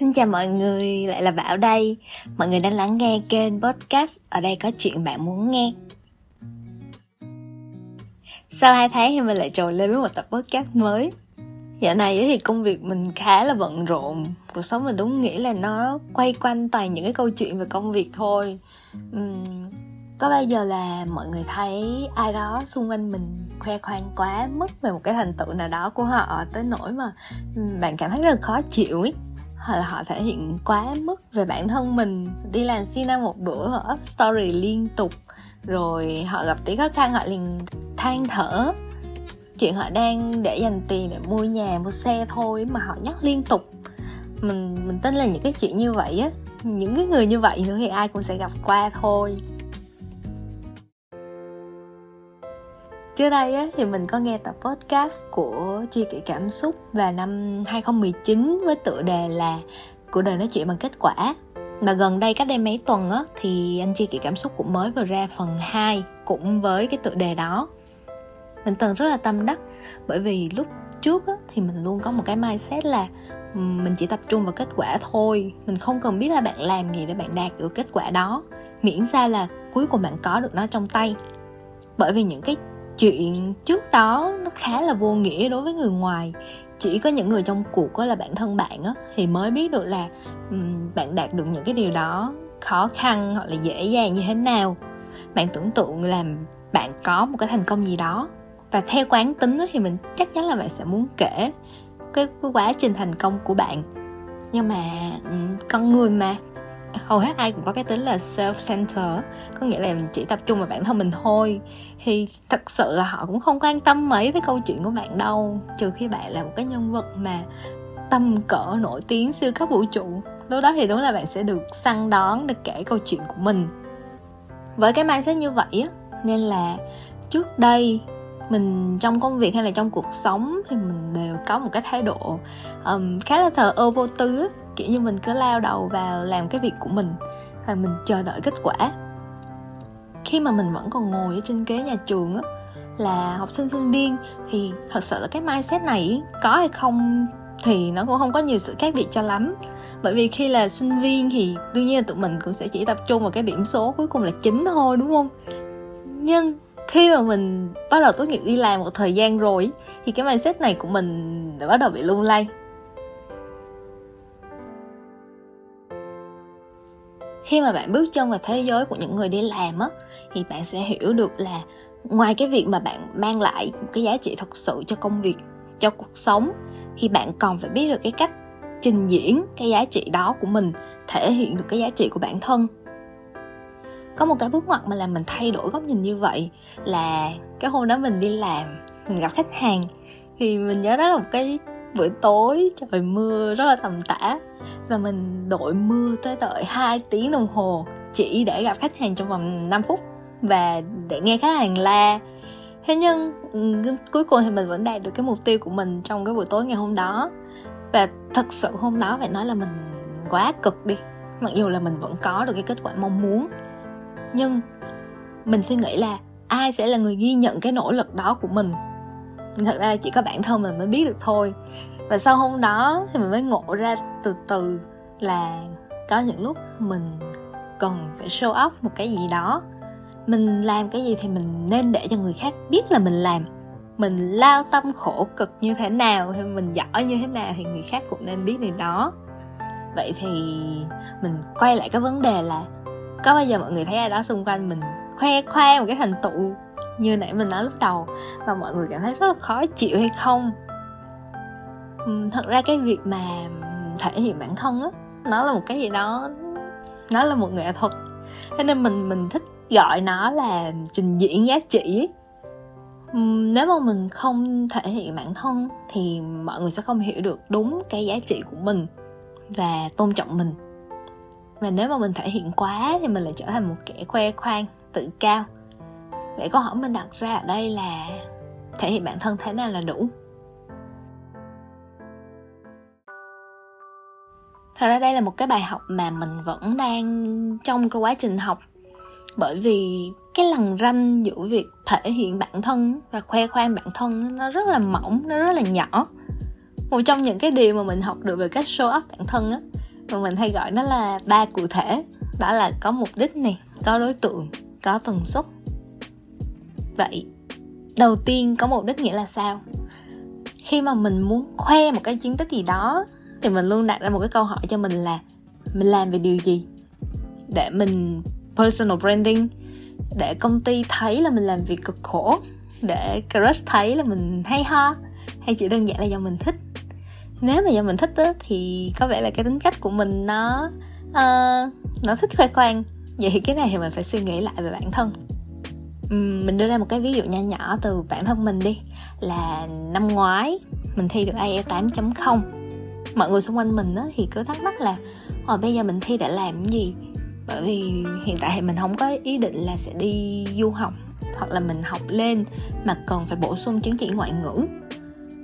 Xin chào mọi người, lại là Bảo đây. Mọi người đang lắng nghe kênh podcast Ở đây có chuyện bạn muốn nghe. Sau 2 tháng thì mình lại trồi lên với một tập podcast mới. Dạo này thì công việc mình khá là bận rộn Cuộc sống mình đúng nghĩ là nó quay quanh toàn những cái câu chuyện về công việc thôi uhm, Có bao giờ là mọi người thấy ai đó xung quanh mình khoe khoang quá mức về một cái thành tựu nào đó của họ Tới nỗi mà bạn cảm thấy rất là khó chịu ấy hoặc là họ thể hiện quá mức về bản thân mình. Đi làm xi một bữa, họ up story liên tục. Rồi họ gặp tí khó khăn, họ liền than thở. Chuyện họ đang để dành tiền để mua nhà, mua xe thôi mà họ nhắc liên tục. Mình mình tin là những cái chuyện như vậy á. Những cái người như vậy nữa thì ai cũng sẽ gặp qua thôi. Trước đây á, thì mình có nghe tập podcast của Chi kỷ cảm xúc vào năm 2019 với tựa đề là Cuộc đời nói chuyện bằng kết quả. Mà gần đây cách đây mấy tuần á thì anh Chi kỷ cảm xúc cũng mới vừa ra phần 2 cũng với cái tựa đề đó. Mình từng rất là tâm đắc bởi vì lúc trước á, thì mình luôn có một cái mindset là ừ, mình chỉ tập trung vào kết quả thôi. Mình không cần biết là bạn làm gì để bạn đạt được kết quả đó. Miễn sao là cuối cùng bạn có được nó trong tay. Bởi vì những cái chuyện trước đó nó khá là vô nghĩa đối với người ngoài. Chỉ có những người trong cuộc đó là bản thân bạn á thì mới biết được là um, bạn đạt được những cái điều đó khó khăn hoặc là dễ dàng như thế nào. Bạn tưởng tượng làm bạn có một cái thành công gì đó. Và theo quán tính thì mình chắc chắn là bạn sẽ muốn kể cái, cái quá trình thành công của bạn. Nhưng mà con người mà hầu hết ai cũng có cái tính là self center có nghĩa là mình chỉ tập trung vào bản thân mình thôi. Thì thật sự là họ cũng không quan tâm mấy tới câu chuyện của bạn đâu. Trừ khi bạn là một cái nhân vật mà tầm cỡ nổi tiếng siêu cấp vũ trụ. Lúc đó thì đúng là bạn sẽ được săn đón để kể câu chuyện của mình. Với cái mindset như vậy á nên là trước đây mình trong công việc hay là trong cuộc sống thì mình đều có một cái thái độ um, khá là thờ ơ vô tư kiểu như mình cứ lao đầu vào làm cái việc của mình và mình chờ đợi kết quả. Khi mà mình vẫn còn ngồi ở trên ghế nhà trường á, là học sinh sinh viên, thì thật sự là cái mindset này có hay không thì nó cũng không có nhiều sự khác biệt cho lắm. Bởi vì khi là sinh viên thì đương nhiên là tụi mình cũng sẽ chỉ tập trung vào cái điểm số cuối cùng là chính thôi, đúng không? Nhưng khi mà mình bắt đầu tốt nghiệp đi làm một thời gian rồi thì cái mindset này của mình đã bắt đầu bị lung lay. Khi mà bạn bước chân vào thế giới của những người đi làm á, thì bạn sẽ hiểu được là ngoài cái việc mà bạn mang lại một cái giá trị thật sự cho công việc, cho cuộc sống, thì bạn còn phải biết được cái cách trình diễn cái giá trị đó của mình, thể hiện được cái giá trị của bản thân. Có một cái bước ngoặt mà làm mình thay đổi góc nhìn như vậy là cái hôm đó mình đi làm, mình gặp khách hàng, thì mình nhớ đó là một cái buổi tối, trời mưa rất là tầm tã. Và mình đội mưa tới đợi 2 tiếng đồng hồ chỉ để gặp khách hàng trong vòng 5 phút và để nghe khách hàng la. Thế nhưng ừ, cuối cùng thì mình vẫn đạt được cái mục tiêu của mình trong cái buổi tối ngày hôm đó. Và thật sự hôm đó phải nói là mình quá cực đi, mặc dù là mình vẫn có được cái kết quả mong muốn. Nhưng mình suy nghĩ là ai sẽ là người ghi nhận cái nỗ lực đó của mình? Thật ra chỉ có bản thân mình mới biết được thôi. Và sau hôm đó thì mình mới ngộ ra từ từ là có những lúc mình cần phải show off một cái gì đó. Mình làm cái gì thì mình nên để cho người khác biết là mình làm. Mình lao tâm khổ cực như thế nào hay mình giỏi như thế nào thì người khác cũng nên biết điều đó. Vậy thì mình quay lại cái vấn đề là có bao giờ mọi người thấy ai đó xung quanh mình khoe khoang một cái thành tựu như nãy mình nói lúc đầu, và mọi người cảm thấy rất là khó chịu hay không? Ừ, thật ra cái việc mà thể hiện bản thân á, nó là một cái gì đó, nó là một nghệ thuật. Thế nên mình mình thích gọi nó là trình diễn giá trị nếu mà mình không thể hiện bản thân thì mọi người sẽ không hiểu được đúng cái giá trị của mình và tôn trọng mình. Và nếu mà mình thể hiện quá thì mình lại trở thành một kẻ khoe khoang, tự cao vậy câu hỏi mình đặt ra ở đây là thể hiện bản thân thế nào là đủ? Thật ra đây là một cái bài học mà mình vẫn đang trong cái quá trình học. Bởi vì cái lằn ranh giữa việc thể hiện bản thân và khoe khoang bản thân nó rất là mỏng, nó rất là nhỏ. Một trong những cái điều mà mình học được về cách show up bản thân á, mà mình hay gọi nó là ba cụ thể, đó là có mục đích này, có đối tượng, có tần suất vậy đầu tiên có mục đích nghĩa là sao? Khi mà mình muốn khoe một cái chiến tích gì đó thì mình luôn đặt ra một cái câu hỏi cho mình là mình làm về điều gì? Để mình personal branding để công ty thấy là mình làm việc cực khổ để crush thấy là mình hay ho hay chỉ đơn giản là do mình thích? Nếu mà do mình thích á, thì có vẻ là cái tính cách của mình nó uh, nó thích khoe khoang. Vậy thì cái này thì mình phải suy nghĩ lại về bản thân mình đưa ra một cái ví dụ nho nhỏ từ bản thân mình đi. Là năm ngoái mình thi được IELTS 8.0 mọi người xung quanh mình á, thì cứ thắc mắc là Ồ, bây giờ mình thi để làm cái gì? Bởi vì hiện tại thì mình không có ý định là sẽ đi du học hoặc là mình học lên mà cần phải bổ sung chứng chỉ ngoại ngữ.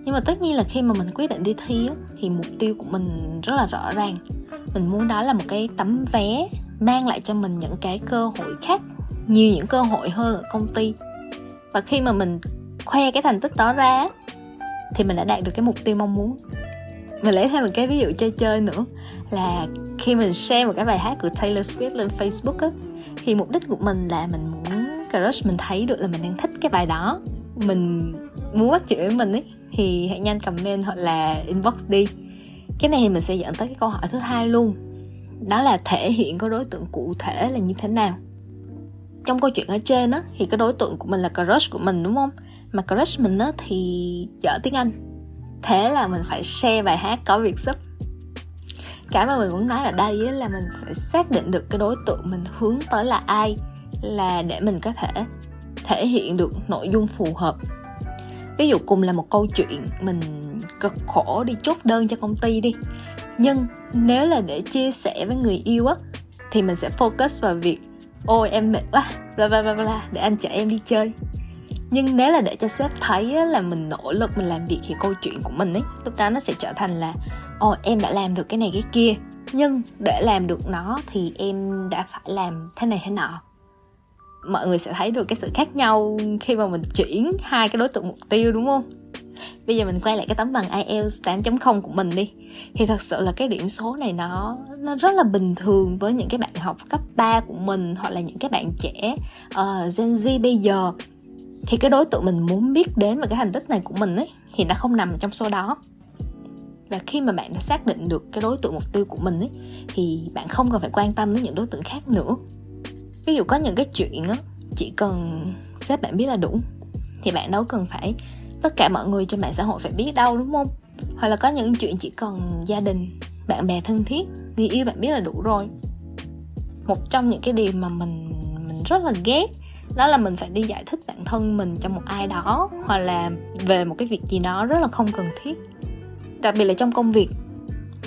Nhưng mà tất nhiên là khi mà mình quyết định đi thi á, thì mục tiêu của mình rất là rõ ràng. Mình muốn đó là một cái tấm vé mang lại cho mình những cái cơ hội khác nhiều những cơ hội hơn ở công ty. Và khi mà mình khoe cái thành tích đó ra, thì mình đã đạt được cái mục tiêu mong muốn. Mình lấy thêm một cái ví dụ chơi chơi nữa, là khi mình share một cái bài hát của Taylor Swift lên Facebook á, thì mục đích của mình là mình muốn crush, mình thấy được là mình đang thích cái bài đó. Mình muốn bắt chuyện với mình ấy, thì hãy nhanh comment hoặc là inbox đi. Cái này thì mình sẽ dẫn tới cái câu hỏi thứ hai luôn. Đó là thể hiện có đối tượng cụ thể là như thế nào? Trong câu chuyện ở trên á, thì cái đối tượng của mình là crush của mình, đúng không? Mà crush mình á, thì dở tiếng anh. Thế là mình phải share bài hát có việc sub. Cái mà mình muốn nói ở đây là mình phải xác định được cái đối tượng mình hướng tới là ai, là để mình có thể thể hiện được nội dung phù hợp. Ví dụ cùng là một câu chuyện mình cực khổ đi chốt đơn cho công ty đi. Nhưng nếu là để chia sẻ với người yêu á, thì mình sẽ focus vào việc ôi em mệt quá bla bla bla bla để anh chở em đi chơi. Nhưng nếu là để cho sếp thấy á, là mình nỗ lực mình làm việc thì câu chuyện của mình ấy lúc đó nó sẽ trở thành là ồ em đã làm được cái này cái kia nhưng để làm được nó thì em đã phải làm thế này thế nọ. Mọi người sẽ thấy được cái sự khác nhau khi mà mình chuyển hai cái đối tượng mục tiêu đúng không? Bây giờ mình quay lại cái tấm bằng IELTS 8.0 của mình đi. Thì thật sự là cái điểm số này nó nó rất là bình thường với những cái bạn học cấp 3 của mình hoặc là những cái bạn trẻ uh, Gen Z bây giờ. Thì cái đối tượng mình muốn biết đến về cái thành tích này của mình ấy thì nó không nằm trong số đó. Và khi mà bạn đã xác định được cái đối tượng mục tiêu của mình ấy thì bạn không cần phải quan tâm đến những đối tượng khác nữa. Ví dụ có những cái chuyện á chỉ cần sếp bạn biết là đủ thì bạn đâu cần phải tất cả mọi người trên mạng xã hội phải biết đâu, đúng không? Hoặc là có những chuyện chỉ cần gia đình, bạn bè thân thiết, người yêu bạn biết là đủ rồi. Một trong những cái điều mà mình mình rất là ghét, đó là mình phải đi giải thích bản thân mình cho một ai đó, hoặc là về một cái việc gì đó rất là không cần thiết. Đặc biệt là trong công việc.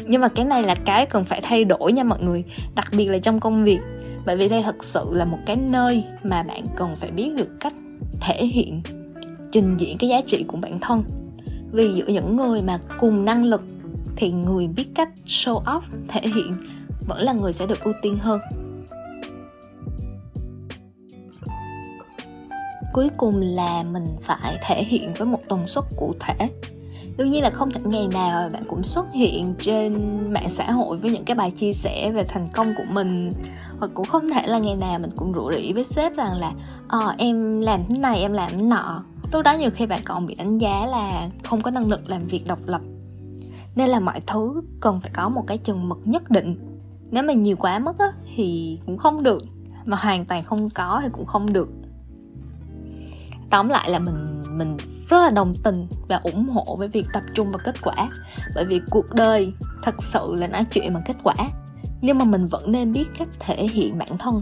Nhưng mà cái này là cái cần phải thay đổi nha mọi người, đặc biệt là trong công việc. Bởi vì đây thật sự là một cái nơi mà bạn cần phải biết được cách thể hiện trình diễn cái giá trị của bản thân. Vì giữa những người mà cùng năng lực thì người biết cách show off, thể hiện vẫn là người sẽ được ưu tiên hơn. Cuối cùng là mình phải thể hiện với một tần suất cụ thể. Đương nhiên là không thể ngày nào bạn cũng xuất hiện trên mạng xã hội với những cái bài chia sẻ về thành công của mình. Hoặc cũng không thể là ngày nào mình cũng rủ rỉ với sếp rằng là ờ em làm thế này, em làm thế nọ lúc đó nhiều khi bạn còn bị đánh giá là không có năng lực làm việc độc lập. Nên là mọi thứ cần phải có một cái chừng mực nhất định. Nếu mà nhiều quá mất á, thì cũng không được. Mà hoàn toàn không có thì cũng không được. Tóm lại là mình mình rất là đồng tình và ủng hộ với việc tập trung vào kết quả. Bởi vì cuộc đời thật sự là nói chuyện bằng kết quả. Nhưng mà mình vẫn nên biết cách thể hiện bản thân.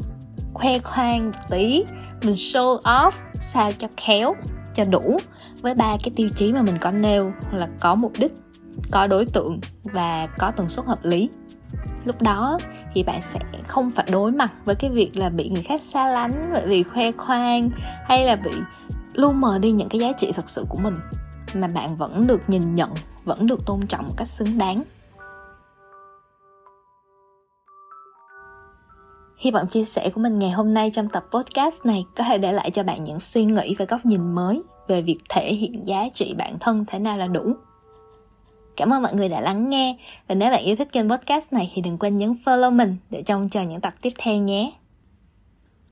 Khoe khoang một tí. Mình show off sao cho khéo cho đủ với ba cái tiêu chí mà mình có nêu là có mục đích, có đối tượng và có tần suất hợp lý. Lúc đó thì bạn sẽ không phải đối mặt với cái việc là bị người khác xa lánh bởi vì khoe khoang, hay là bị lu mờ đi những cái giá trị thật sự của mình. Mà bạn vẫn được nhìn nhận, vẫn được tôn trọng một cách xứng đáng. Hy vọng chia sẻ của mình ngày hôm nay trong tập podcast này có thể để lại cho bạn những suy nghĩ và góc nhìn mới về việc thể hiện giá trị bản thân thế nào là đủ. Cảm ơn mọi người đã lắng nghe và nếu bạn yêu thích kênh podcast này thì đừng quên nhấn follow mình để trông chờ những tập tiếp theo nhé.